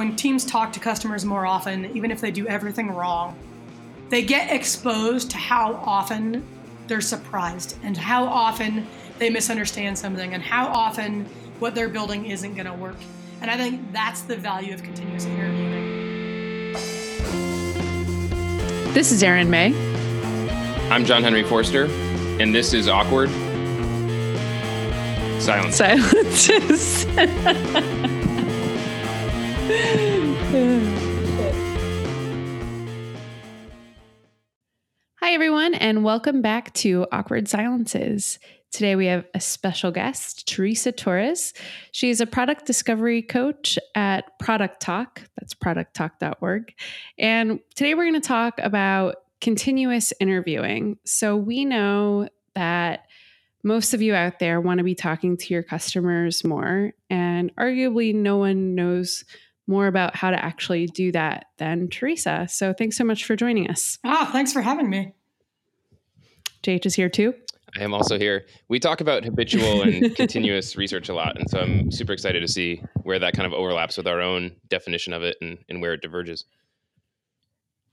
when teams talk to customers more often, even if they do everything wrong, they get exposed to how often they're surprised and how often they misunderstand something and how often what they're building isn't going to work. And I think that's the value of continuous interviewing. This is Erin May. I'm John Henry Forster, and this is Awkward Silence. Silences. Hi, everyone, and welcome back to Awkward Silences. Today we have a special guest, Teresa Torres. She's a product discovery coach at Product Talk. That's producttalk.org. And today we're going to talk about continuous interviewing. So we know that most of you out there want to be talking to your customers more, and arguably no one knows more about how to actually do that than Teresa. So thanks so much for joining us. Ah, thanks for having me. JH is here too. I am also here. We talk about habitual and continuous research a lot. And so I'm super excited to see where that kind of overlaps with our own definition of it and, and where it diverges.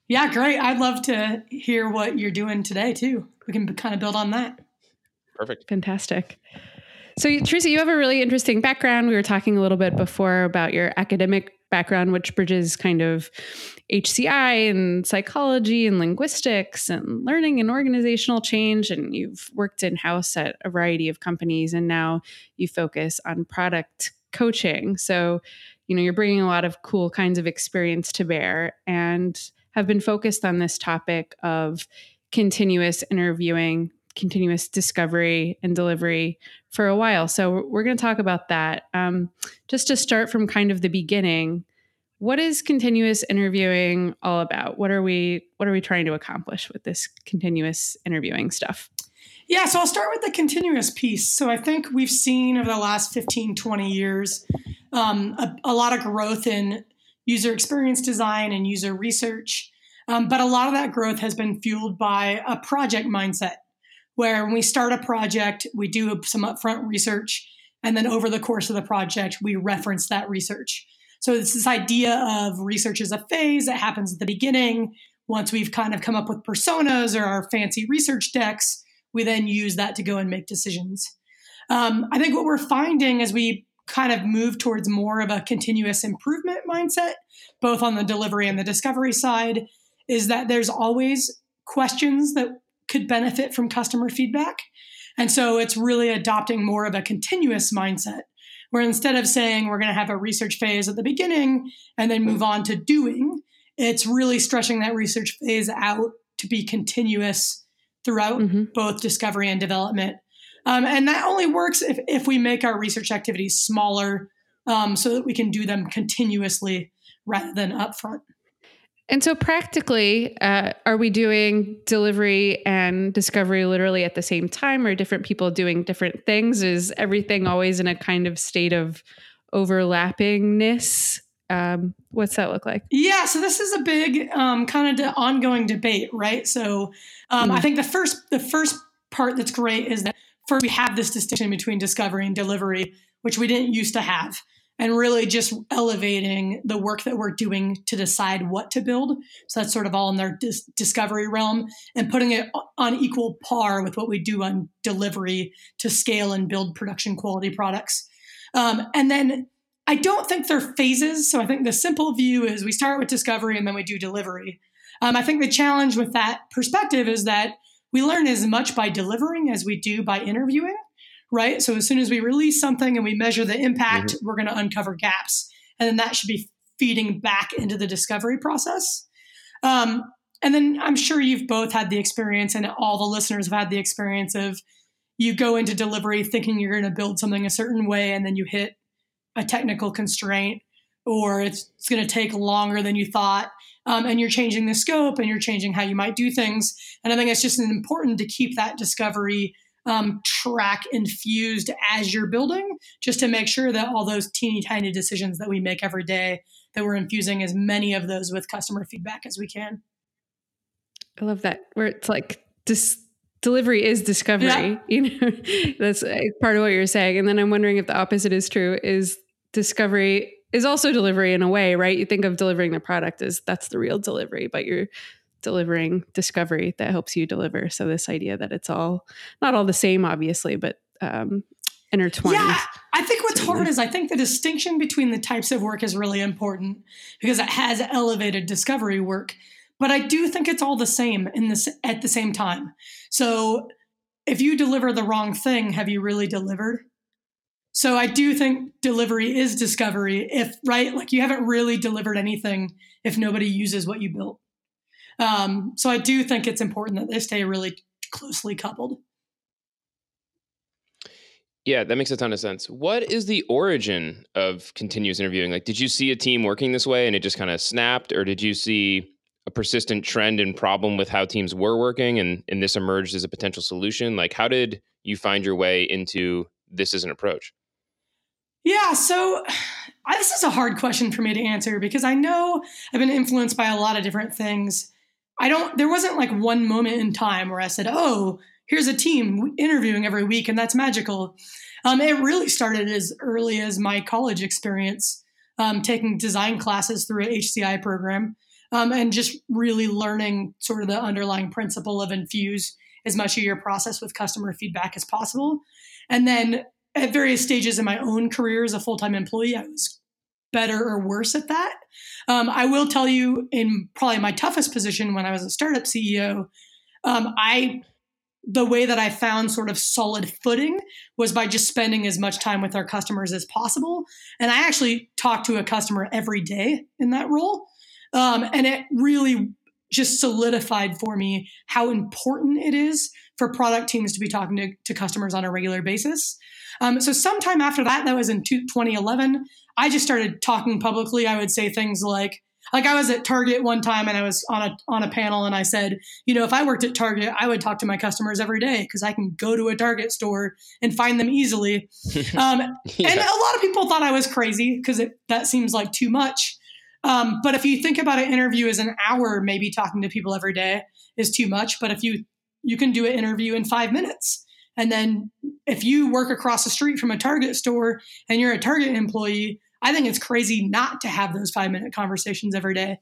Yeah, great. I'd love to hear what you're doing today too. We can kind of build on that. Perfect. Fantastic. So, Teresa, you have a really interesting background. We were talking a little bit before about your academic background, which bridges kind of HCI and psychology and linguistics and learning and organizational change. And you've worked in house at a variety of companies, and now you focus on product coaching. So, you know, you're bringing a lot of cool kinds of experience to bear and have been focused on this topic of continuous interviewing continuous discovery and delivery for a while. So we're going to talk about that. Um, just to start from kind of the beginning, what is continuous interviewing all about? What are we What are we trying to accomplish with this continuous interviewing stuff? Yeah, so I'll start with the continuous piece. So I think we've seen over the last 15, 20 years um, a, a, lot of growth in user experience design and user research. Um, but a lot of that growth has been fueled by a project mindset where when we start a project, we do some upfront research, and then over the course of the project, we reference that research. So it's this idea of research as a phase that happens at the beginning. Once we've kind of come up with personas or our fancy research decks, we then use that to go and make decisions. Um, I think what we're finding as we kind of move towards more of a continuous improvement mindset, both on the delivery and the discovery side, is that there's always questions that could benefit from customer feedback. And so it's really adopting more of a continuous mindset where instead of saying we're going to have a research phase at the beginning and then move on to doing, it's really stretching that research phase out to be continuous throughout mm-hmm. both discovery and development. Um, and that only works if, if we make our research activities smaller um, so that we can do them continuously rather than upfront. And so, practically, uh, are we doing delivery and discovery literally at the same time, or different people doing different things? Is everything always in a kind of state of overlappingness? Um, what's that look like? Yeah, so this is a big um, kind of ongoing debate, right? So, um, mm. I think the first the first part that's great is that first we have this distinction between discovery and delivery, which we didn't used to have and really just elevating the work that we're doing to decide what to build. So that's sort of all in their dis- discovery realm and putting it on equal par with what we do on delivery to scale and build production quality products. Um, and then I don't think they're phases. So I think the simple view is we start with discovery and then we do delivery. Um, I think the challenge with that perspective is that we learn as much by delivering as we do by interviewing right? So as soon as we release something and we measure the impact, mm-hmm. we're going to uncover gaps. And then that should be feeding back into the discovery process. Um, and then I'm sure you've both had the experience, and all the listeners have had the experience of you go into delivery thinking you're going to build something a certain way, and then you hit a technical constraint, or it's, it's going to take longer than you thought. Um, and you're changing the scope and you're changing how you might do things. And I think it's just important to keep that discovery um, track infused as you're building, just to make sure that all those teeny tiny decisions that we make every day, that we're infusing as many of those with customer feedback as we can. I love that. Where it's like dis- delivery is discovery. Yeah. You know, that's part of what you're saying. And then I'm wondering if the opposite is true. Is discovery is also delivery in a way, right? You think of delivering the product as that's the real delivery, but you're delivering discovery that helps you deliver. So this idea that it's all not all the same, obviously, but um, intertwined. Yeah, I think what's certainly. hard is I think the distinction between the types of work is really important because it has elevated discovery work, but I do think it's all the same in this at the same time. So if you deliver the wrong thing, have you really delivered? So I do think delivery is discovery. If right, like you haven't really delivered anything if nobody uses what you built. Um, so I do think it's important that they stay really closely coupled. Yeah, that makes a ton of sense. What is the origin of continuous interviewing? Like, did you see a team working this way and it just kind of snapped, or did you see a persistent trend and problem with how teams were working and, and this emerged as a potential solution? Like, how did you find your way into this as an approach? Yeah, so I, this is a hard question for me to answer because I know I've been influenced by a lot of different things. I don't, there wasn't like one moment in time where I said, oh, here's a team interviewing every week and that's magical. Um, it really started as early as my college experience, um, taking design classes through an HCI program um, and just really learning sort of the underlying principle of infuse as much of your process with customer feedback as possible. And then at various stages in my own career as a full time employee, I was better or worse at that. Um, I will tell you, in probably my toughest position when I was a startup CEO, um, I the way that I found sort of solid footing was by just spending as much time with our customers as possible. And I actually talked to a customer every day in that role. Um, and it really just solidified for me how important it is for product teams to be talking to, to customers on a regular basis. Um, so, sometime after that, that was in 2011, I just started talking publicly. I would say things like, like I was at Target one time and I was on a on a panel and I said, you know, if I worked at Target, I would talk to my customers every day because I can go to a Target store and find them easily. Um, yeah. And a lot of people thought I was crazy because that seems like too much. Um, but if you think about an interview as an hour, maybe talking to people every day is too much. But if you you can do an interview in five minutes, and then if you work across the street from a Target store and you're a Target employee, I think it's crazy not to have those five minute conversations every day.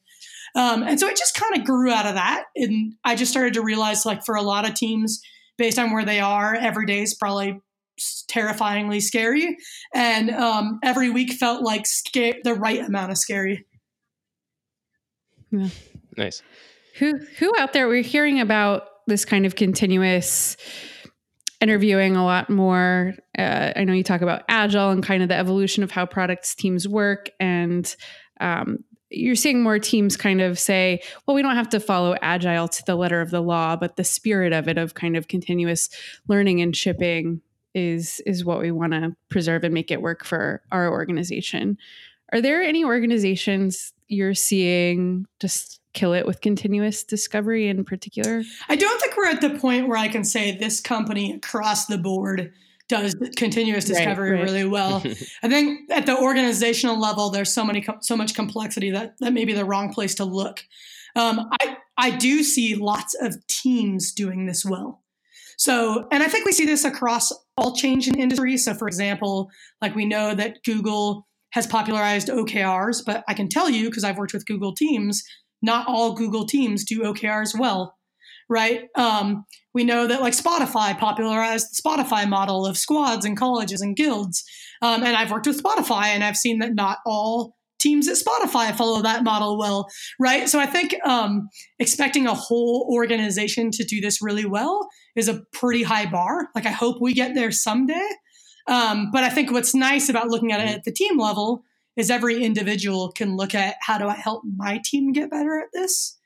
Um, and so it just kind of grew out of that. And I just started to realize, like, for a lot of teams, based on where they are, every day is probably terrifyingly scary. And um, every week felt like sca- the right amount of scary. Yeah. Nice. Who who out there we're hearing about this kind of continuous interviewing a lot more. Uh, I know you talk about agile and kind of the evolution of how products teams work, and um, you're seeing more teams kind of say, well, we don't have to follow agile to the letter of the law, but the spirit of it, of kind of continuous learning and shipping, is is what we want to preserve and make it work for our organization. Are there any organizations you're seeing just kill it with continuous discovery in particular? I don't think we're at the point where I can say this company across the board does continuous discovery right, right. really well. I think at the organizational level, there's so many so much complexity that that may be the wrong place to look. Um, I I do see lots of teams doing this well. So, and I think we see this across all change in industry. So, for example, like we know that Google has popularized OKRs, but I can tell you because I've worked with Google Teams not all Google teams do OKRs well, right? Um, we know that like Spotify popularized the Spotify model of squads and colleges and guilds. Um, and I've worked with Spotify and I've seen that not all teams at Spotify follow that model well, right? So I think um, expecting a whole organization to do this really well is a pretty high bar. Like I hope we get there someday. Um, but I think what's nice about looking at it at the team level is every individual can look at how do I help my team get better at this?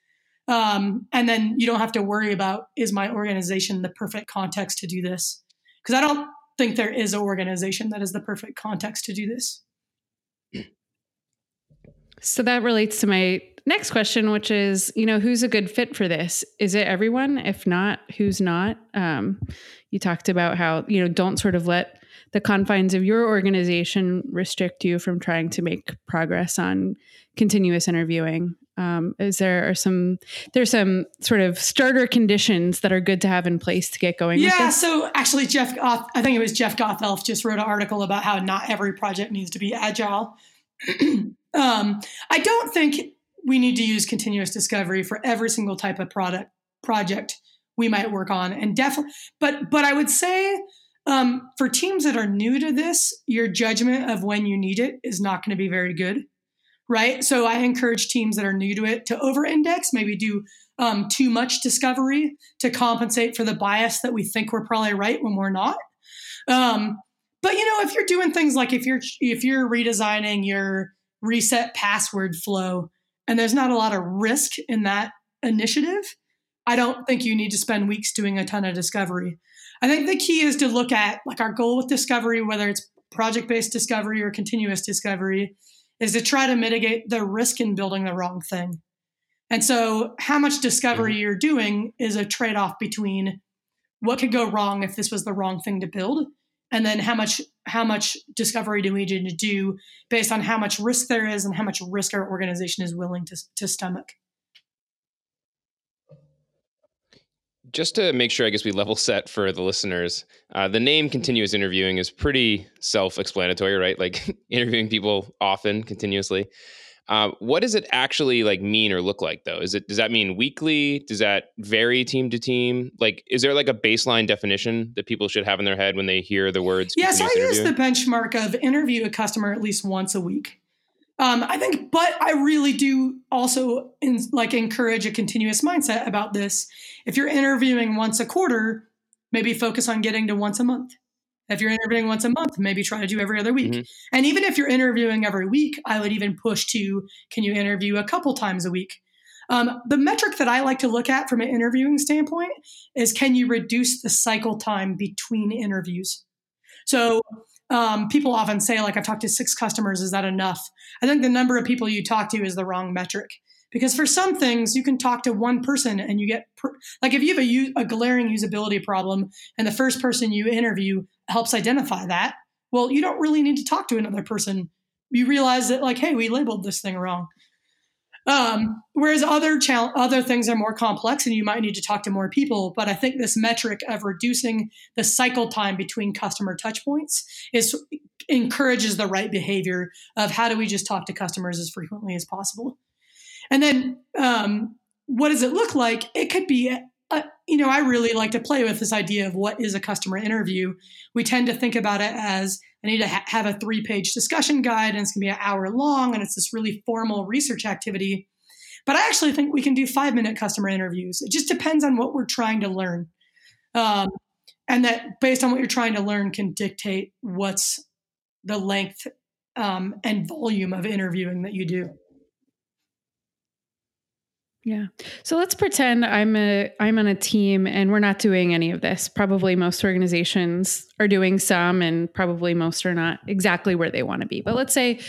Um, and then you don't have to worry about is my organization the perfect context to do this? Because I don't think there is an organization that is the perfect context to do this. So that relates to my next question, which is, you know, who's a good fit for this? Is it everyone? If not, who's not? Um, you talked about how, you know, don't sort of let the confines of your organization restrict you from trying to make progress on continuous interviewing? Um, is there are some there's some sort of starter conditions that are good to have in place to get going? Yeah. So actually, Jeff, Goth, I think it was Jeff Gothelf just wrote an article about how not every project needs to be agile. um, I don't think we need to use continuous discovery for every single type of product project we might work on, and definitely. But but I would say um, for teams that are new to this, your judgment of when you need it is not going to be very good, right? So I encourage teams that are new to it to over-index, maybe do um, too much discovery to compensate for the bias that we think we're probably right when we're not. Um, but you know, if you're doing things like if you're if you're redesigning your reset password flow, and there's not a lot of risk in that initiative, I don't think you need to spend weeks doing a ton of discovery. I think the key is to look at like our goal with discovery, whether it's project based discovery or continuous discovery, is to try to mitigate the risk in building the wrong thing. And so, how much discovery mm-hmm. you're doing is a trade off between what could go wrong if this was the wrong thing to build and then how much how much discovery do we need to do based on how much risk there is and how much risk our organization is willing to, to stomach just to make sure i guess we level set for the listeners uh, the name continuous interviewing is pretty self-explanatory right like interviewing people often continuously uh, what does it actually like mean or look like though? Is it does that mean weekly? Does that vary team to team? Like, is there like a baseline definition that people should have in their head when they hear the words? Yes, I use the benchmark of interview a customer at least once a week. Um, I think, but I really do also in, like encourage a continuous mindset about this. If you're interviewing once a quarter, maybe focus on getting to once a month. If you're interviewing once a month, maybe try to do every other week. Mm-hmm. And even if you're interviewing every week, I would even push to can you interview a couple times a week? Um, the metric that I like to look at from an interviewing standpoint is can you reduce the cycle time between interviews? So um, people often say, like, I've talked to six customers, is that enough? I think the number of people you talk to is the wrong metric. Because for some things you can talk to one person and you get per- like if you have a, a glaring usability problem and the first person you interview helps identify that well you don't really need to talk to another person. You realize that like hey we labeled this thing wrong um, whereas other other things are more complex and you might need to talk to more people but i think this metric of reducing the cycle time between customer touch points is encourages the right behavior of how do we just talk to customers as frequently as possible and then um, what does it look like? It could be, a, a, you know, I really like to play with this idea of what is a customer interview. We tend to think about it as I need to ha- have a three page discussion guide and it's going to be an hour long and it's this really formal research activity. But I actually think we can do five minute customer interviews. It just depends on what we're trying to learn. Um, and that based on what you're trying to learn can dictate what's the length um, and volume of interviewing that you do. Yeah. So let's pretend I'm a I'm on a team and we're not doing any of this. Probably most organizations are doing some and probably most are not exactly where they want to be. But let's say,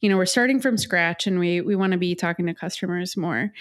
you know, we're starting from scratch and we we want to be talking to customers more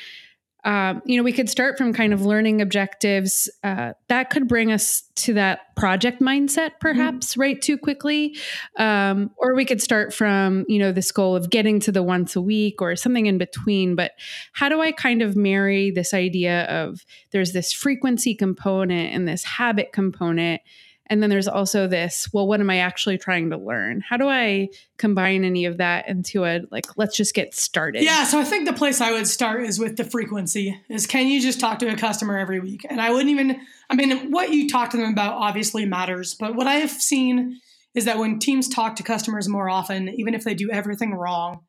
um, you know, we could start from kind of learning objectives. Uh, that could bring us to that project mindset, mm-hmm. perhaps, mm-hmm. right? Too quickly. Um, or we could start from, you know, this goal of getting to the once a week or something in between. But how do I kind of marry this idea of there's this frequency component and this habit component? And then there's also this, well, what am I actually trying to learn? How do I combine any of that into a like, let's just get started? Yeah. So I think the place I would start is with the frequency is can you just talk to a customer every week? And I wouldn't even, I mean, what you talk to them about obviously matters, but what I have seen is that when teams talk to customers more often, even if they do everything wrong,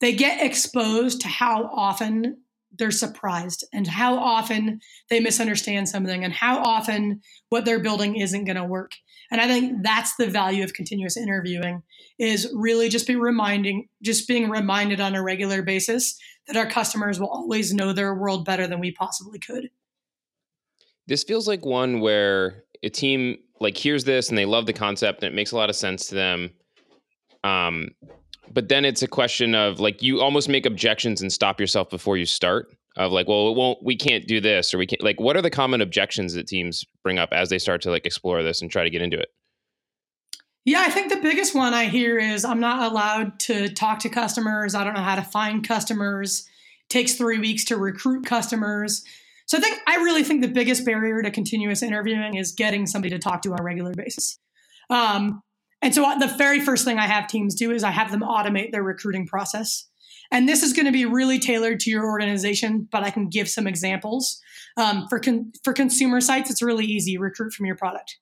they get exposed to how often they're surprised and how often they misunderstand something and how often what they're building isn't going to work. And i think that's the value of continuous interviewing is really just be reminding just being reminded on a regular basis that our customers will always know their world better than we possibly could. This feels like one where a team like hears this and they love the concept and it makes a lot of sense to them. Um, but then it's a question of like you almost make objections and stop yourself before you start of like well it won't we can't do this or we can't like what are the common objections that teams bring up as they start to like explore this and try to get into it? Yeah i think the biggest one i hear is i'm not allowed to talk to customers. I don't know how to find customers. It takes three weeks to recruit customers. So i think i really think the biggest barrier to continuous interviewing is getting somebody to talk to on a regular basis. Um, And so the very first thing I have teams do is I have them automate their recruiting process. And this is going to be really tailored to your organization, but I can give some examples. Um, for con- for consumer sites, it's really easy recruit from your product,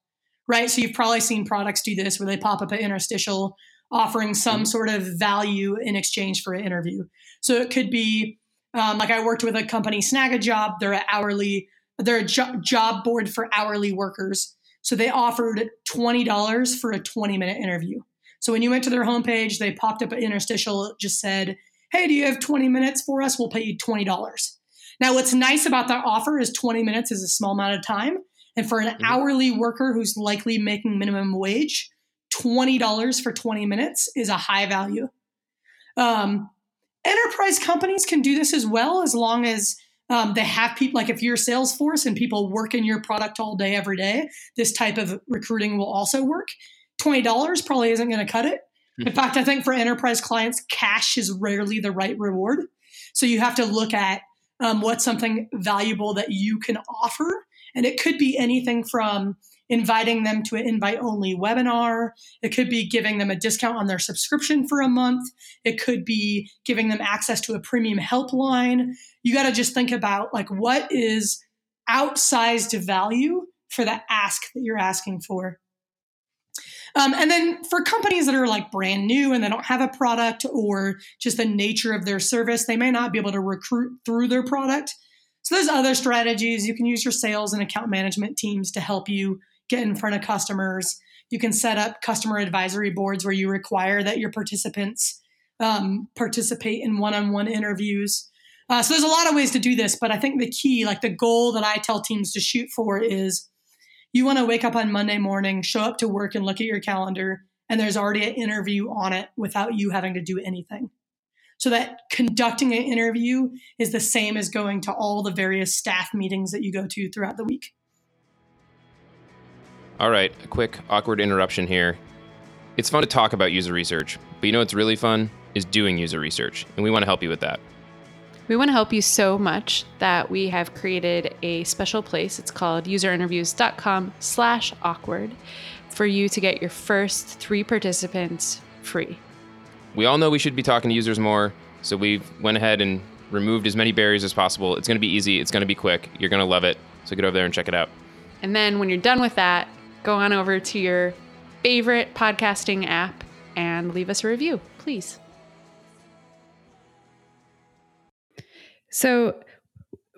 right? So you've probably seen products do this where they pop up an interstitial offering some mm-hmm. sort of value in exchange for an interview. So it could be um, like I worked with a company, Snagajob. They're an hourly, they're a jo- job board for hourly workers. So they offered twenty dollars for a twenty minute interview. So when you went to their homepage, they popped up an interstitial, just said, "Hey, do you have twenty minutes for us? We'll pay you twenty dollars." Now, what's nice about that offer is twenty minutes is a small amount of time, and for an mm-hmm. hourly worker who's likely making minimum wage, $20 for 20 minutes is a high value. Um, enterprise companies can do this as well as long as um, they have people like if you're Salesforce and people work in your product all day every day, this type of recruiting will also work. $20 probably isn't going to cut it. In hmm. fact, I think for enterprise clients, cash is rarely the right reward. So you have to look at um, what's something valuable that you can offer. And it could be anything from inviting them to an invite only webinar. It could be giving them a discount on their subscription for a month. It could be giving them access to a premium helpline. You got to just think about like what is outsized value for the ask that you're asking for. Um, and then for companies that are like brand new and they don't have a product or just the nature of their service, they may not be able to recruit through their product. So there's other strategies. You can use your sales and account management teams to help you get in front of customers. You can set up customer advisory boards where you require that your participants um, participate in one-on-one interviews. Uh, so there's a lot of ways to do this, but I think the key, like the goal that I tell teams to shoot for, is you want to wake up on Monday morning, show up to work, and look at your calendar, and there's already an interview on it without you having to do anything. So that conducting an interview is the same as going to all the various staff meetings that you go to throughout the week. All right, a quick awkward interruption here. It's fun to talk about user research, but you know what's really fun is doing user research, and we want to help you with that. We want to help you so much that we have created a special place. It's called userinterviews.com slash awkward for you to get your first three participants free. We all know we should be talking to users more, so we went ahead and removed as many barriers as possible. It's going to be easy. It's going to be quick. You're going to love it. So get over there and check it out. And then when you're done with that, go on over to your favorite podcasting app and leave us a review, please. So,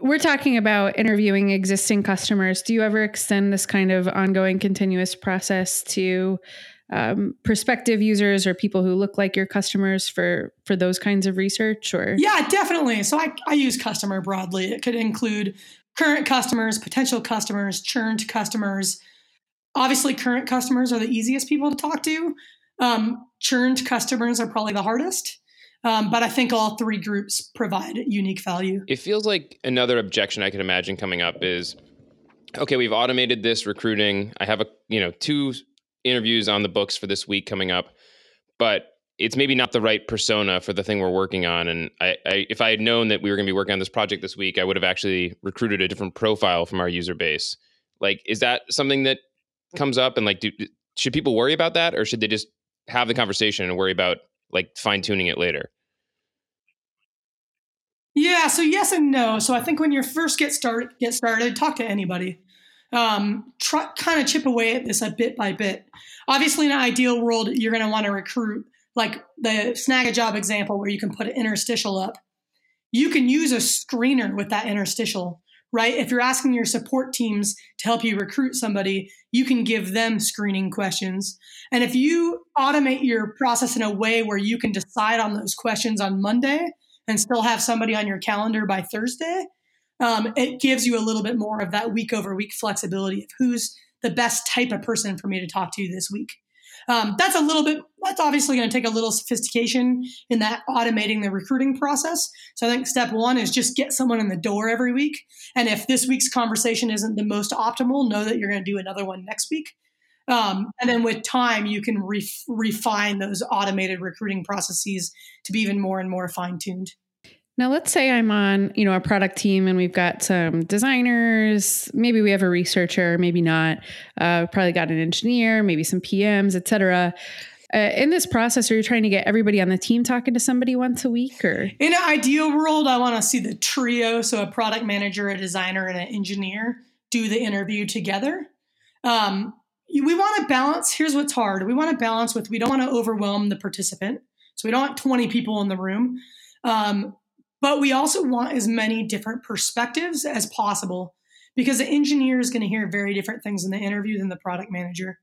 we're talking about interviewing existing customers. Do you ever extend this kind of ongoing continuous process to um, prospective users or people who look like your customers for for those kinds of research? Or yeah, definitely. So I, I use customer broadly. It could include current customers, potential customers, churned customers, obviously current customers are the easiest people to talk to um, churned customers are probably the hardest um, but i think all three groups provide unique value it feels like another objection i could imagine coming up is okay we've automated this recruiting i have a you know two interviews on the books for this week coming up but it's maybe not the right persona for the thing we're working on. And I, I, if I had known that we were going to be working on this project this week, I would have actually recruited a different profile from our user base. Like, is that something that comes up and like do should people worry about that or should they just have the conversation and worry about like fine tuning it later? Yeah, so yes and no. So I think when you first get started, get started, talk to anybody. Um, try kind of chip away at this a bit by bit. Obviously, in an ideal world, you're going to want to recruit like the Snagajob example where you can put an interstitial up. You can use a screener with that interstitial right? If you're asking your support teams to help you recruit somebody, you can give them screening questions. And if you automate your process in a way where you can decide on those questions on Monday and still have somebody on your calendar by Thursday, um, it gives you a little bit more of that week over week flexibility of who's the best type of person for me to talk to this week. Um, that's a little bit, that's obviously going to take a little sophistication in that automating the recruiting process. So I think step one is just get someone in the door every week. And if this week's conversation isn't the most optimal, know that you're going to do another one next week. Um, and then with time, you can refine those automated recruiting processes to be even more and more fine tuned. Now, let's say I'm on, you know, a product team and we've got some designers, maybe we have a researcher, maybe not. Uh, probably got an engineer, maybe some PMs, et cetera. Uh, in this process, are you trying to get everybody on the team talking to somebody once a week or? In an ideal world, I want to see the trio. So a product manager, a designer, and an engineer do the interview together. Um, we want to balance. Here's what's hard. We want to balance with, we don't want to overwhelm the participant. So we don't want 20 people in the room. Um, but we also want as many different perspectives as possible because the engineer is going to hear very different things in the interview than the product manager.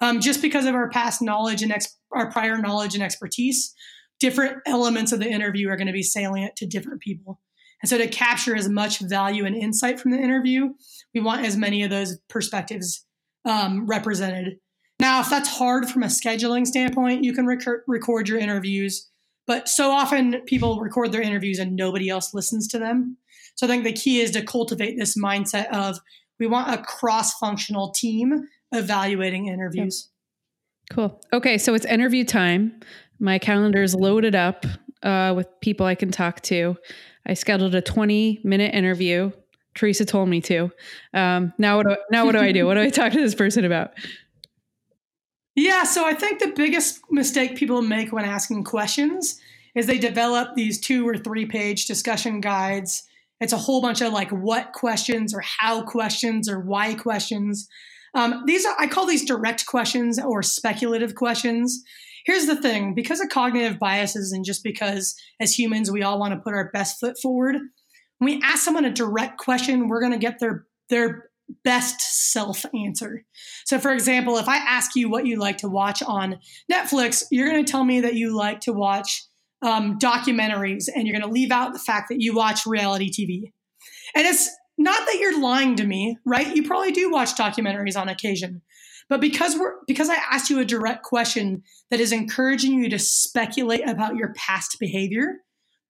Um, just because of our past knowledge and ex- our prior knowledge and expertise, different elements of the interview are going to be salient to different people. And so, to capture as much value and insight from the interview, we want as many of those perspectives um, represented. Now, if that's hard from a scheduling standpoint, you can rec- record your interviews but so often people record their interviews and nobody else listens to them. So I think the key is to cultivate this mindset of we want a cross functional team evaluating interviews. Cool. Okay, so it's interview time. My calendar is loaded up uh, with people I can talk to. I scheduled a 20 minute interview. Teresa told me to. Um, now what do, now what do I do? What do I talk to this person about? Yeah, so I think the biggest mistake people make when asking questions is they develop these two or three page discussion guides. It's a whole bunch of like what questions or how questions or why questions. Um, these are, I call these direct questions or speculative questions. Here's the thing because of cognitive biases and just because as humans we all want to put our best foot forward, when we ask someone a direct question, we're going to get their their best self answer. So, for example, if I ask you what you like to watch on Netflix, you're going to tell me that you like to watch um, documentaries and you're going to leave out the fact that you watch reality TV. And it's not that you're lying to me, right? You probably do watch documentaries on occasion. But because we're because I asked you a direct question that is encouraging you to speculate about your past behavior,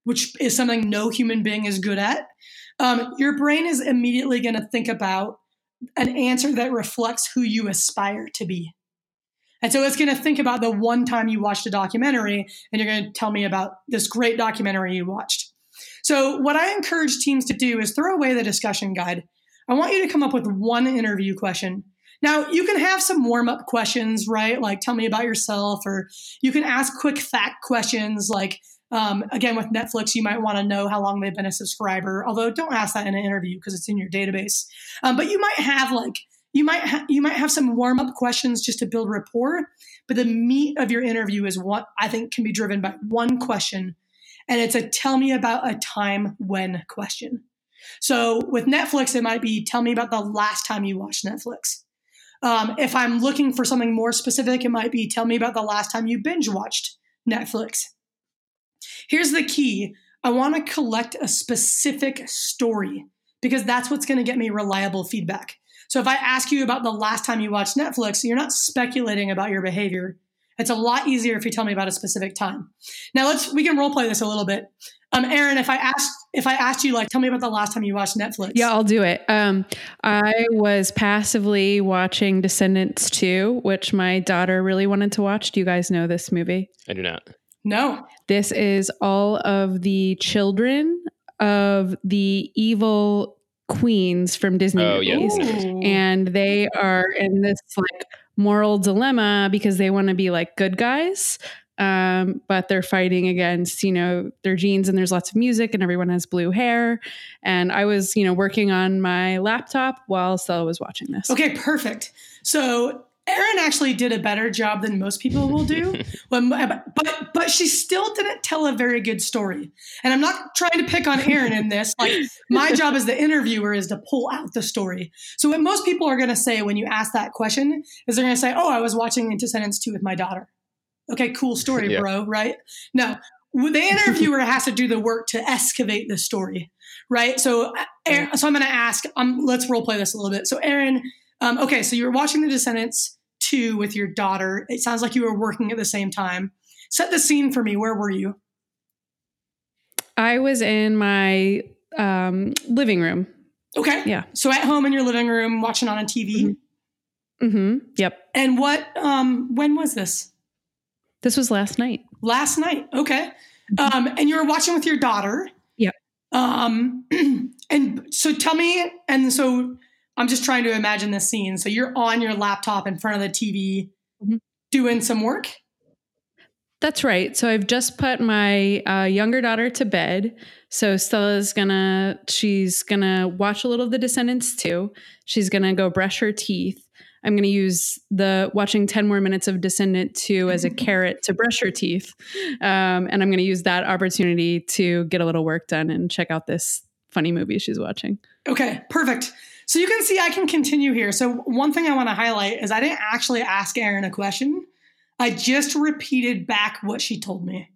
which is something no human being is good at, um, your brain is immediately going to think about an answer that reflects who you aspire to be. And so it's going to think about the one time you watched a documentary and you're going to tell me about this great documentary you watched. So, what I encourage teams to do is throw away the discussion guide. I want you to come up with one interview question. Now, you can have some warm up questions, right? Like, tell me about yourself, or you can ask quick fact questions like, um, again, with Netflix, you might want to know how long they've been a subscriber. Although, don't ask that in an interview because it's in your database. Um, but you might have like you might ha- you might have some warm up questions just to build rapport. But the meat of your interview is what I think can be driven by one question, and it's a "Tell me about a time when" question. So with Netflix, it might be "Tell me about the last time you watched Netflix." Um, if I'm looking for something more specific, it might be "Tell me about the last time you binge watched Netflix." Here's the key I want to collect a specific story because that's what's going to get me reliable feedback. So if I ask you about the last time you watched Netflix, you're not speculating about your behavior. It's a lot easier if you tell me about a specific time. Now let's we can role play this a little bit. Um, Erin, if I asked if I asked you like, tell me about the last time you watched Netflix. Yeah, I'll do it. Um, I was passively watching Descendants 2, which my daughter really wanted to watch. Do you guys know this movie? I do not. No. This is all of the children of the evil queens from Disney Oh, movies. Ooh. And they are in this like moral dilemma because they want to be like good guys. Um, but they're fighting against, you know, their genes and there's lots of music and everyone has blue hair. And I was, you know, working on my laptop while Stella was watching this. Okay, perfect. So Erin actually did a better job than most people will do, when, but but she still didn't tell a very good story. And I'm not trying to pick on Erin in this. Like my job as the interviewer is to pull out the story. So what most people are going to say when you ask that question is they're going to say, "Oh, I was watching Descendants Two with my daughter." Okay, cool story, Yeah. bro. Right? No, the interviewer has to do the work to excavate the story, right? So, uh, Erin, so I'm going to ask. Um, let's role play this a little bit. So, Erin, um, okay, so you were watching The Descendants 2 with your daughter. It sounds like you were working at the same time. Set the scene for me. Where were you? I was in my um, living room. Okay. Yeah. So at home in your living room, watching on a TV. Mm hmm Yep. And what? Um, when was this? This was last night. Last night. Okay. Um, and you were watching with your daughter. Mm-hmm. Um, and so tell me, and so I'm just trying to imagine this scene. So you're on your laptop in front of the TV mm-hmm. doing some work. That's right. So I've just put my uh, younger daughter to bed. So Stella's gonna, she's gonna watch a little of The Descendants 2. She's gonna go brush her teeth. I'm to use the watching 10 more minutes of Descendant 2 as a carrot to brush her teeth. Um, and I'm to use that opportunity to get a little work done and check out this funny movie she's watching. Okay, perfect. So you can see I can continue here. So one thing I want to highlight is I didn't actually ask Erin a question. I just repeated back what she told me.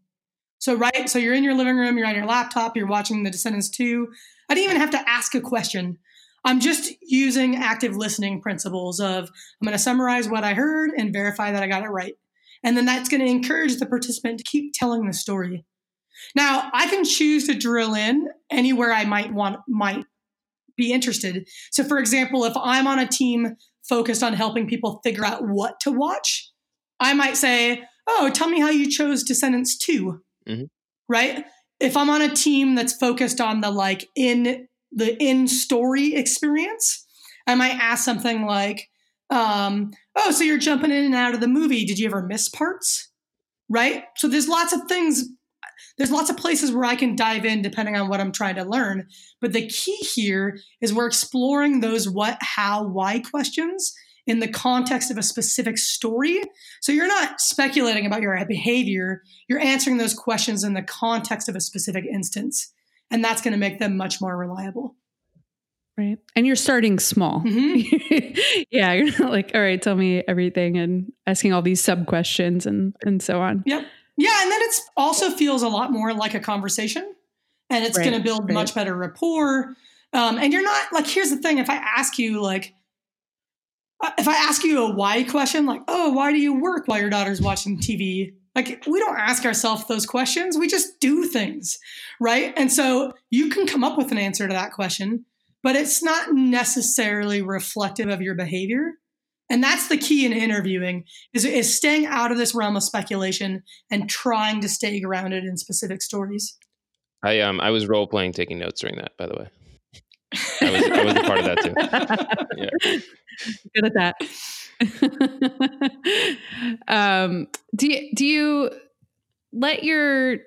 So right, so you're in your living room, you're on your laptop, you're watching The Descendants 2. I didn't even have to ask a question. I'm just using active listening principles of I'm going to summarize what I heard and verify that I got it right. And then that's going to encourage the participant to keep telling the story. Now, I can choose to drill in anywhere I might want might be interested. So for example, if I'm on a team focused on helping people figure out what to watch, I might say, "Oh, tell me how you chose Descendants 2." Mm-hmm. Right? If I'm on a team that's focused on the like in the in story experience, I might ask something like, um, "Oh, so you're jumping in and out of the movie. Did you ever miss parts?" Right. So there's lots of things. There's lots of places where I can dive in depending on what I'm trying to learn. But the key here is we're exploring those what, how, why questions in the context of a specific story. So you're not speculating about your behavior, you're answering those questions in the context of a specific instance and that's going to make them much more reliable. Right. And you're starting small. Mm-hmm. yeah. You're not like, all right, tell me everything and asking all these sub questions and, and so on. Yep. Yeah. And then it's also feels a lot more like a conversation and it's right. going to build right. much better rapport. Um, and you're not like, here's the thing. If I ask you like, uh, if I ask you a why question, like, oh, why do you work while your daughter's watching TV? Like, we don't ask ourselves those questions. We just do things, right? And so you can come up with an answer to that question, but it's not necessarily reflective of your behavior. And that's the key in interviewing is, is staying out of this realm of speculation and trying to stay grounded in specific stories. I um I was role playing taking notes during that, by the way. I was, I was a part of that too. Yeah. Good at that. um, do you, do you let your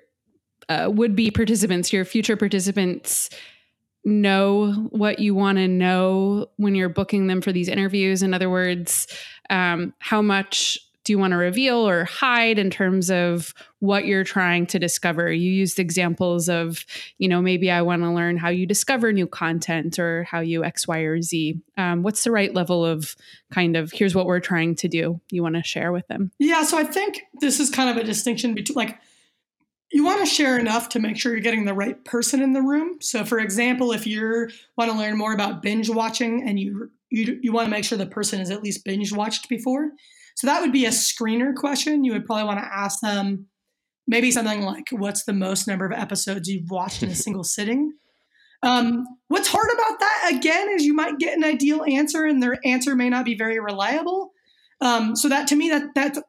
uh, would be participants, your future participants, know what you want to know when you're booking them for these interviews? In other words, um, how much do you want to reveal or hide in terms of what you're trying to discover? You used examples of, you know, maybe I want to learn how you discover new content or how you X, Y, or Z. Um, what's the right level of kind of here's what we're trying to do you want to share with them? Yeah, so I think this is kind of a distinction between like, you want to share enough to make sure you're getting the right person in the room. So, for example, if you want to learn more about binge watching and you you, you want to make sure the person has at least binge watched before, so that would be a screener question. You would probably want to ask them maybe something like, What's the most number of episodes you've watched in a single sitting? Um, what's hard about that, again, is you might get an ideal answer and their answer may not be very reliable. Um, so that to me, that that's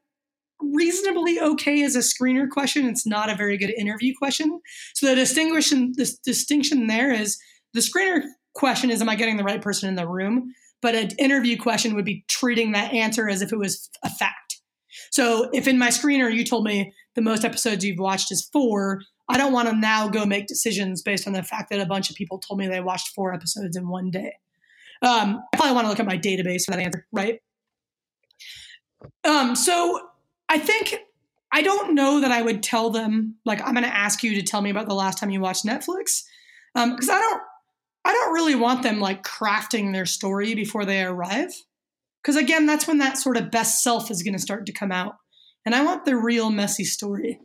reasonably okay as a screener question. It's not a very good interview question. So the distinction, distinction there is the screener question is, am I getting the right person in the room? but an interview question would be treating that answer as if it was a fact. So if in my screener you told me the most episodes you've watched is four, I don't want to now go make decisions based on the fact that a bunch of people told me they watched four episodes in one day. Um, I probably want to look at my database for that answer, right? Um, so I think I don't know that I would tell them like I'm going to ask you to tell me about the last time you watched Netflix because um, I don't I don't really want them like crafting their story before they arrive. Because again, that's when that sort of best self is going to start to come out. And I want the real messy story.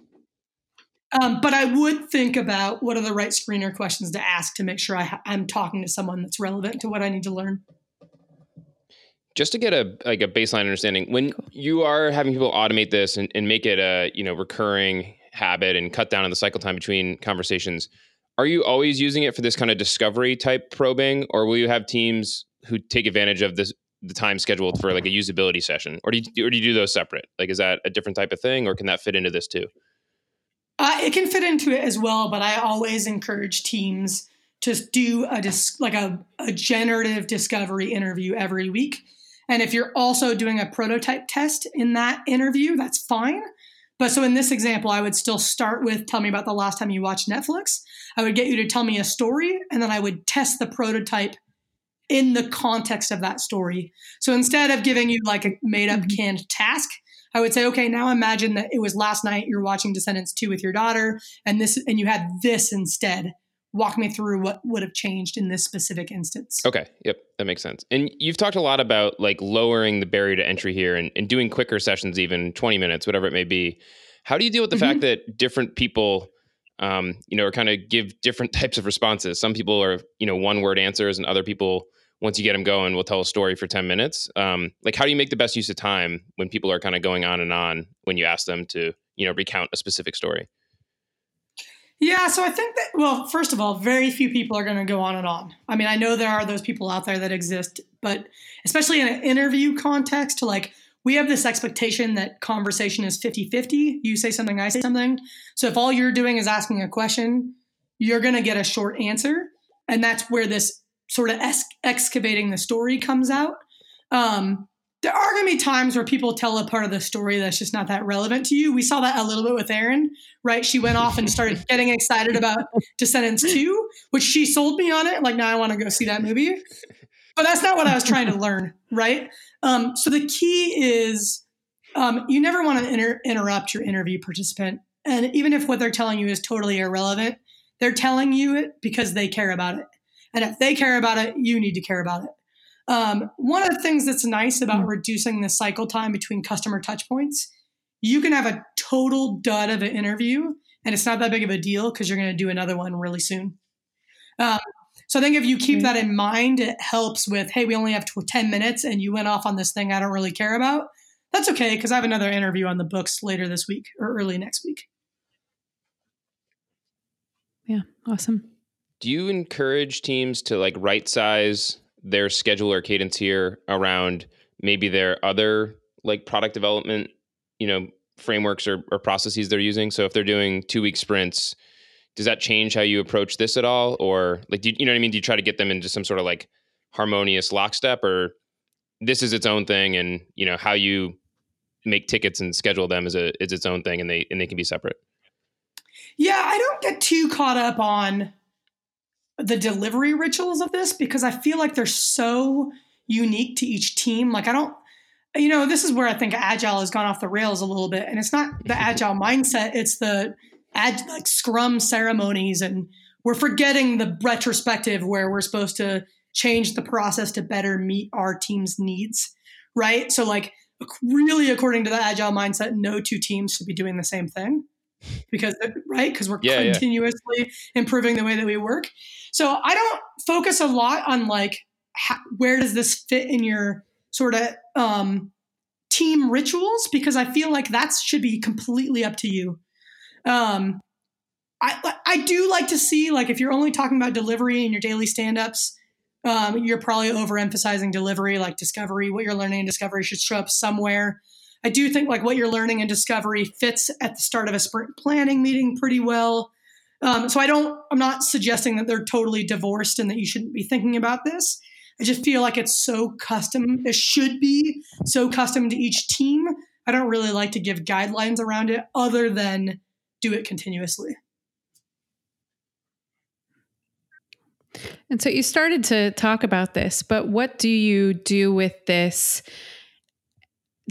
Um, but I would think about what are the right screener questions to ask to make sure I am talking to someone that's relevant to what I need to learn. Just to get a like a baseline understanding, when you are having people automate this and, and make it a you know recurring habit and cut down on the cycle time between conversations, are you always using it for this kind of discovery type probing, or will you have teams who take advantage of this the time scheduled for like a usability session, or do you or do you do those separate? Like, is that a different type of thing, or can that fit into this too? Uh, it can fit into it as well, but I always encourage teams to do a dis- like a, a generative discovery interview every week. And if you're also doing a prototype test in that interview, that's fine. But so in this example, I would still start with tell me about the last time you watched Netflix. I would get you to tell me a story, and then I would test the prototype in the context of that story. So instead of giving you like a made up mm-hmm. canned task, I would say, okay, now imagine that it was last night you're watching Descendants 2 with your daughter and this and you had this instead. Walk me through what would have changed in this specific instance. Okay. Yep. That makes sense. And you've talked a lot about like lowering the barrier to entry here and, and doing quicker sessions, even 20 minutes, whatever it may be. How do you deal with the mm-hmm. fact that different people um, you know, or kind of give different types of responses. Some people are, you know, one word answers, and other people once you get them going, we'll tell a story for 10 minutes. Um, like, how do you make the best use of time when people are kind of going on and on when you ask them to, you know, recount a specific story? Yeah, so I think that, well, first of all, very few people are going to go on and on. I mean, I know there are those people out there that exist, but especially in an interview context, to like, we have this expectation that conversation is 50 50. You say something, I say something. So if all you're doing is asking a question, you're going to get a short answer. And that's where this sort of excavating the story comes out. Um, there are going to be times where people tell a part of the story that's just not that relevant to you. We saw that a little bit with Erin, right? She went off and started getting excited about Descendants 2, which she sold me on it. Like, now I want to go see that movie. But that's not what I was trying to learn, right? Um, so the key is um, you never want to inter- interrupt your interview participant. And even if what they're telling you is totally irrelevant, they're telling you it because they care about it. And if they care about it, you need to care about it. Um, one of the things that's nice about mm-hmm. reducing the cycle time between customer touchpoints, you can have a total dud of an interview, and it's not that big of a deal because you're going to do another one really soon. Um, so I think if you keep mm-hmm. that in mind, it helps with, hey, we only have 10 minutes and you went off on this thing I don't really care about. That's okay because I have another interview on the books later this week or early next week. Yeah, awesome do you encourage teams to like right size their schedule or cadence here around maybe their other like product development, you know, frameworks or, or processes they're using? So if they're doing two week sprints, does that change how you approach this at all? Or like, do you, you know what I mean? Do you try to get them into some sort of like harmonious lockstep or this is its own thing and you know how you make tickets and schedule them is a is its own thing and they and they can be separate yeah i don't get too caught up on the delivery rituals of this because I feel like they're so unique to each team. Like I don't you know, this is where I think agile has gone off the rails a little bit and it's not the agile mindset, it's the ad, like scrum ceremonies and we're forgetting the retrospective where we're supposed to change the process to better meet our team's needs, right? So like really according to the agile mindset, no two teams should be doing the same thing because right? Because we're yeah, continuously yeah. improving the way that we work. So i don't focus a lot on like how, where does this fit in your sort of um, team rituals? Because i feel like that should be completely up to you. Um, I, I do like to see like if you're only talking about delivery in your daily stand-ups um, you're probably overemphasizing delivery like discovery what you're learning in discovery should show up somewhere I do think like what you're learning in discovery fits at the start of a sprint planning meeting pretty well. Um, so I don't, I'm not suggesting that they're totally divorced and that you shouldn't be thinking about this. I just feel like it's so custom. It should be so custom to each team. I don't really like to give guidelines around it other than do it continuously. And so you started to talk about this, but what do you do with this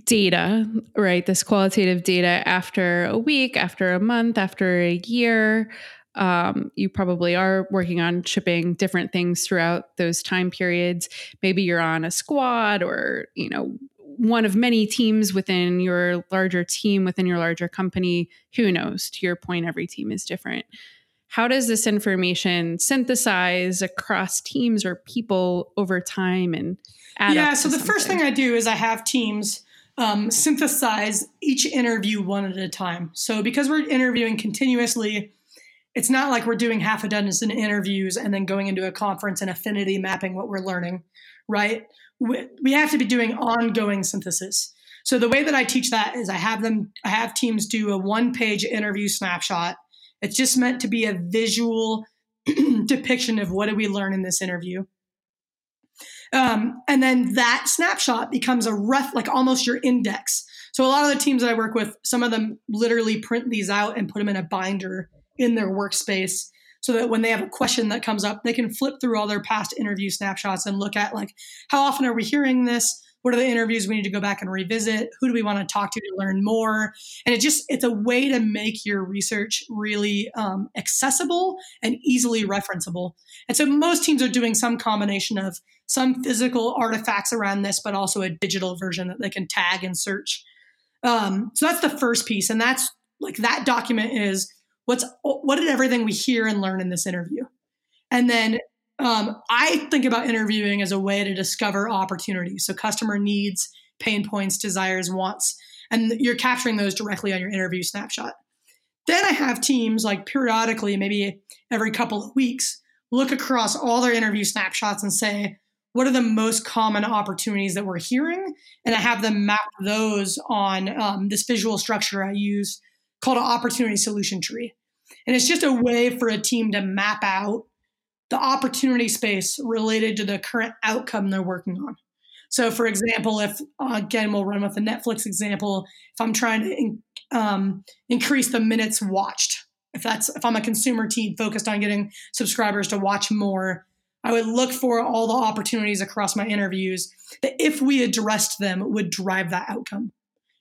data, right? This qualitative data after a week, after a month, after a year. Um, you probably are working on shipping different things throughout those time periods. Maybe you're on a squad or, you know, one of many teams within your larger team, within your larger company. Who knows? To your point, every team is different. How does this information synthesize across teams or people over time and yeah so the something? first thing i do is i have teams um, synthesize each interview one at a time. So because we're interviewing continuously, it's not like we're doing half a dozen interviews and then going into a conference and affinity mapping what we're learning, right? We, we have to be doing ongoing synthesis. So the way that I teach that is I have them, I have teams do a one page interview snapshot. It's just meant to be a visual depiction of what did we learn in this interview. Um, and then that snapshot becomes a ref, like almost your index. So a lot of the teams that I work with, some of them literally print these out and put them in a binder in their workspace so that when they have a question that comes up, they can flip through all their past interview snapshots and look at like how often are we hearing this? What are the interviews we need to go back and revisit? Who do we want to talk to to learn more? And it just it's a way to make your research really um, accessible and easily referenceable. And so most teams are doing some combination of some physical artifacts around this, but also a digital version that they can tag and search. Um, so that's the first piece, and that's like that document is what's what did everything we hear and learn in this interview and then um, i think about interviewing as a way to discover opportunities. So customer needs pain points desires wants and you're capturing those directly on your interview snapshot. Then i have teams like periodically maybe every couple of weeks look across all their interview snapshots and say what are the most common opportunities that we're hearing? And i have them map those on um, this visual structure i use called an opportunity solution tree. And it's just a way for a team to map out the opportunity space related to the current outcome they're working on. So, for example, if uh, again, we'll run with the Netflix example, if I'm trying to in, um, increase the minutes watched, if that's if I'm a consumer team focused on getting subscribers to watch more, I would look for all the opportunities across my interviews that if we addressed them would drive that outcome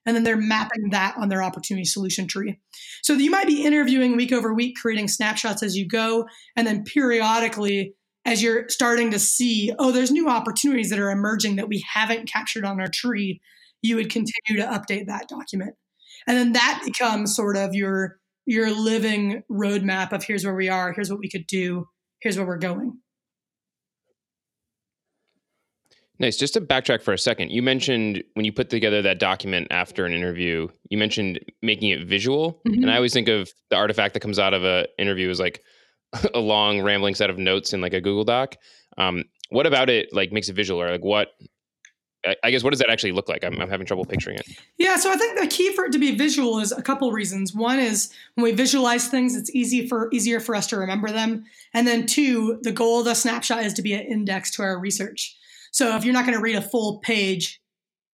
and then they're mapping that on their opportunity solution tree. So you might be interviewing week over week, creating snapshots as you go, and then periodically, as you're starting to see, oh, there's new opportunities that are emerging that we haven't captured on our tree, you would continue to update that document. And then that becomes sort of your your living roadmap of here's where we are, here's what we could do, here's where we're going. Nice. Just to backtrack for a second, you mentioned when you put together that document after an interview, you mentioned making it visual. Mm-hmm. And I always think of the artifact that comes out of an interview as like a long rambling set of notes in like a Google Doc. Um, what about it like makes it visual or like what I guess what does that actually look like? I'm, I'm, having trouble picturing it. Yeah, so I think the key for it to be visual is a couple reasons. One is when we visualize things, it's easy for easier for us to remember them, and then two, the goal of the snapshot is to be an index to our research. So if you're not going to read a full page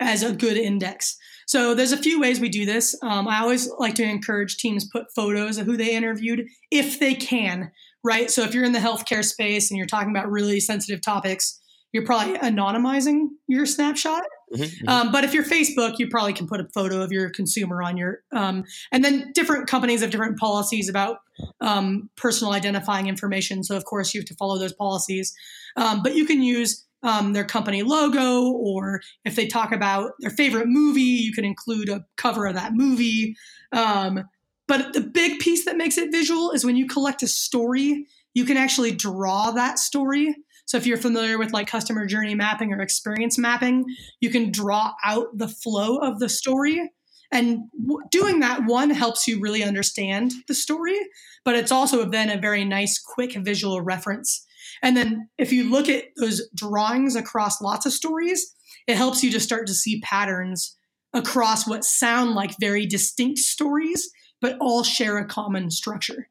as a good index. So there's a few ways we do this. Um, I always like to encourage teams put photos of who they interviewed if they can, right? So if you're in the healthcare space and you're talking about really sensitive topics, you're probably anonymizing your snapshot. Mm-hmm, mm-hmm. Um, but if you're Facebook, you probably can put a photo of your consumer on your. Um, and then different companies have different policies about um, personal identifying information. So of course you have to follow those policies. Um, but you can use um, their company logo, or if they talk about their favorite movie, you can include a cover of that movie. Um, but the big piece that makes it visual is when you collect a story, you can actually draw that story. So if you're familiar with like customer journey mapping or experience mapping, you can draw out the flow of the story. And doing that, one helps you really understand the story, but it's also then a very nice, quick visual reference and then if you look at those drawings across lots of stories, it helps you to start to see patterns across what sound like very distinct stories, but all share a common structure.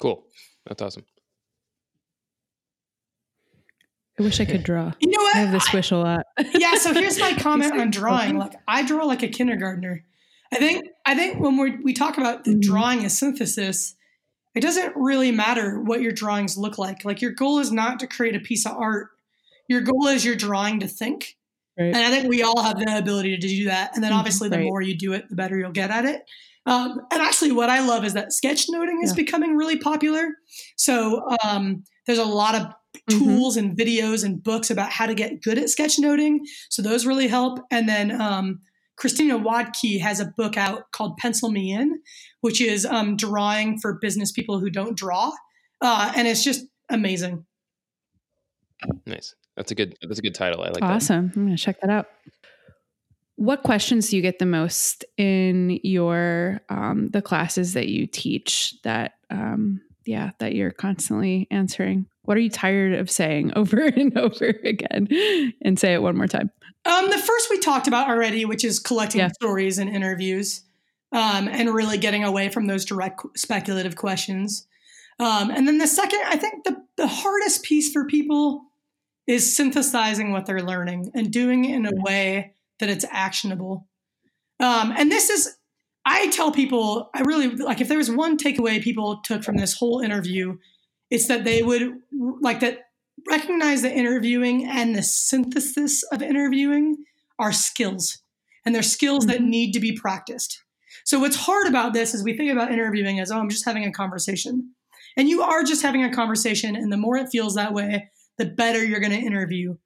Cool. That's awesome. I wish I could draw. You know what? I have this wish a lot. yeah. So here's my comment on drawing. Like I draw like a kindergartner. I think I think when we we talk about the mm-hmm. drawing as synthesis, it doesn't really matter what your drawings look like. Like your goal is not to create a piece of art. Your goal is your drawing to think. Right. And I think we all have the ability to do that. And then mm-hmm. obviously, the more you do it, the better you'll get at it. Um, and actually, what I love is that sketchnoting is yeah. becoming really popular. So um, there's a lot of mm-hmm. tools mm-hmm. and videos and books about how to get good at sketchnoting. So those really help. And then um, Christina Wodtke has a book out called Pencil Me In, which is um, drawing for business people who don't draw, uh, and it's just amazing. Nice. That's a good. That's a good title. I like. Awesome. That. I'm going to check that out. What questions do you get the most in your um, the classes that you teach? That um, yeah, that you're constantly answering. What are you tired of saying over and over again? And say it one more time. Um, the first we talked about already, which is collecting Yeah. stories and interviews, um, and really getting away from those direct speculative questions. Um, and then the second, I think the the hardest piece for people is synthesizing what they're learning and doing it in a way that it's actionable. Um, and this is, I tell people, I really like if there was one takeaway people took from this whole interview, it's that they would like that recognize that interviewing and the synthesis of interviewing are skills and they're skills that Mhm. need to be practiced. So what's hard about this is we think about interviewing as, oh, I'm just having a conversation. And you are just having a conversation. And the more it feels that way, the better you're going to interview.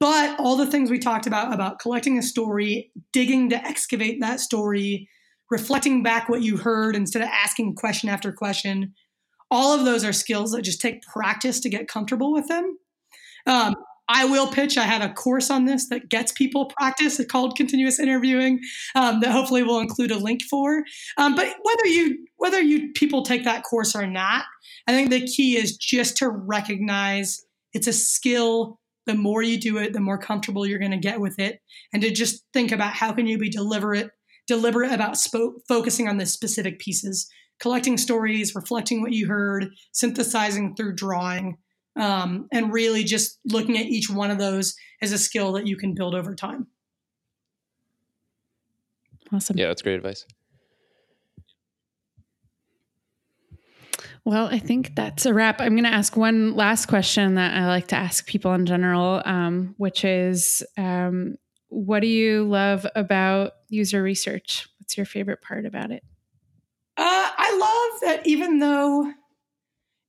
But all the things we talked about, about collecting a story, digging to excavate that story, reflecting back what you heard instead of asking question after question, all of those are skills that just take practice to get comfortable with them. Um, I will pitch. I have a course on this that gets people practice. Called continuous interviewing. Um, that hopefully we'll include a link for. Um, but whether you whether you people take that course or not, I think the key is just to recognize it's a skill. The more you do it, the more comfortable you're going to get with it, and to just think about how can you be deliberate deliberate about focusing on the specific pieces, collecting stories, reflecting what you heard, synthesizing through drawing um, and really just looking at each one of those as a skill that you can build over time. Awesome. Yeah, that's great advice. Well, I think that's a wrap. I'm going to ask one last question that I like to ask people in general, um, which is um, what do you love about user research? What's your favorite part about it? I love that even though,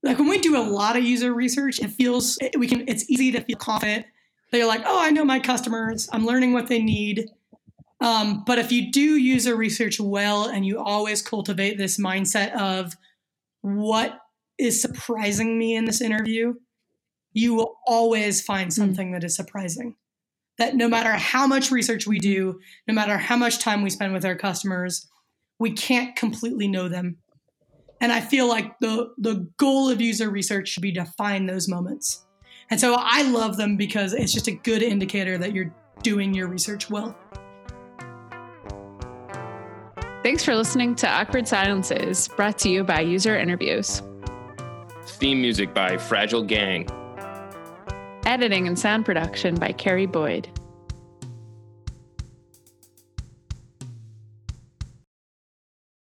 like when we do a lot of user research, it feels we can. It's easy to feel confident that you're like, oh, I know my customers. I'm learning what they need. Um, but if you do user research well and you always cultivate this mindset of what is surprising me in this interview, you will always find something that is surprising. That no matter how much research we do, no matter how much time we spend with our customers, we can't completely know them. And I feel like the the goal of user research should be to find those moments. And so I love them because it's just a good indicator that you're doing your research well. Thanks for listening to Awkward Silences, brought to you by User Interviews. Theme music by Fragile Gang. Editing and sound production by Carrie Boyd.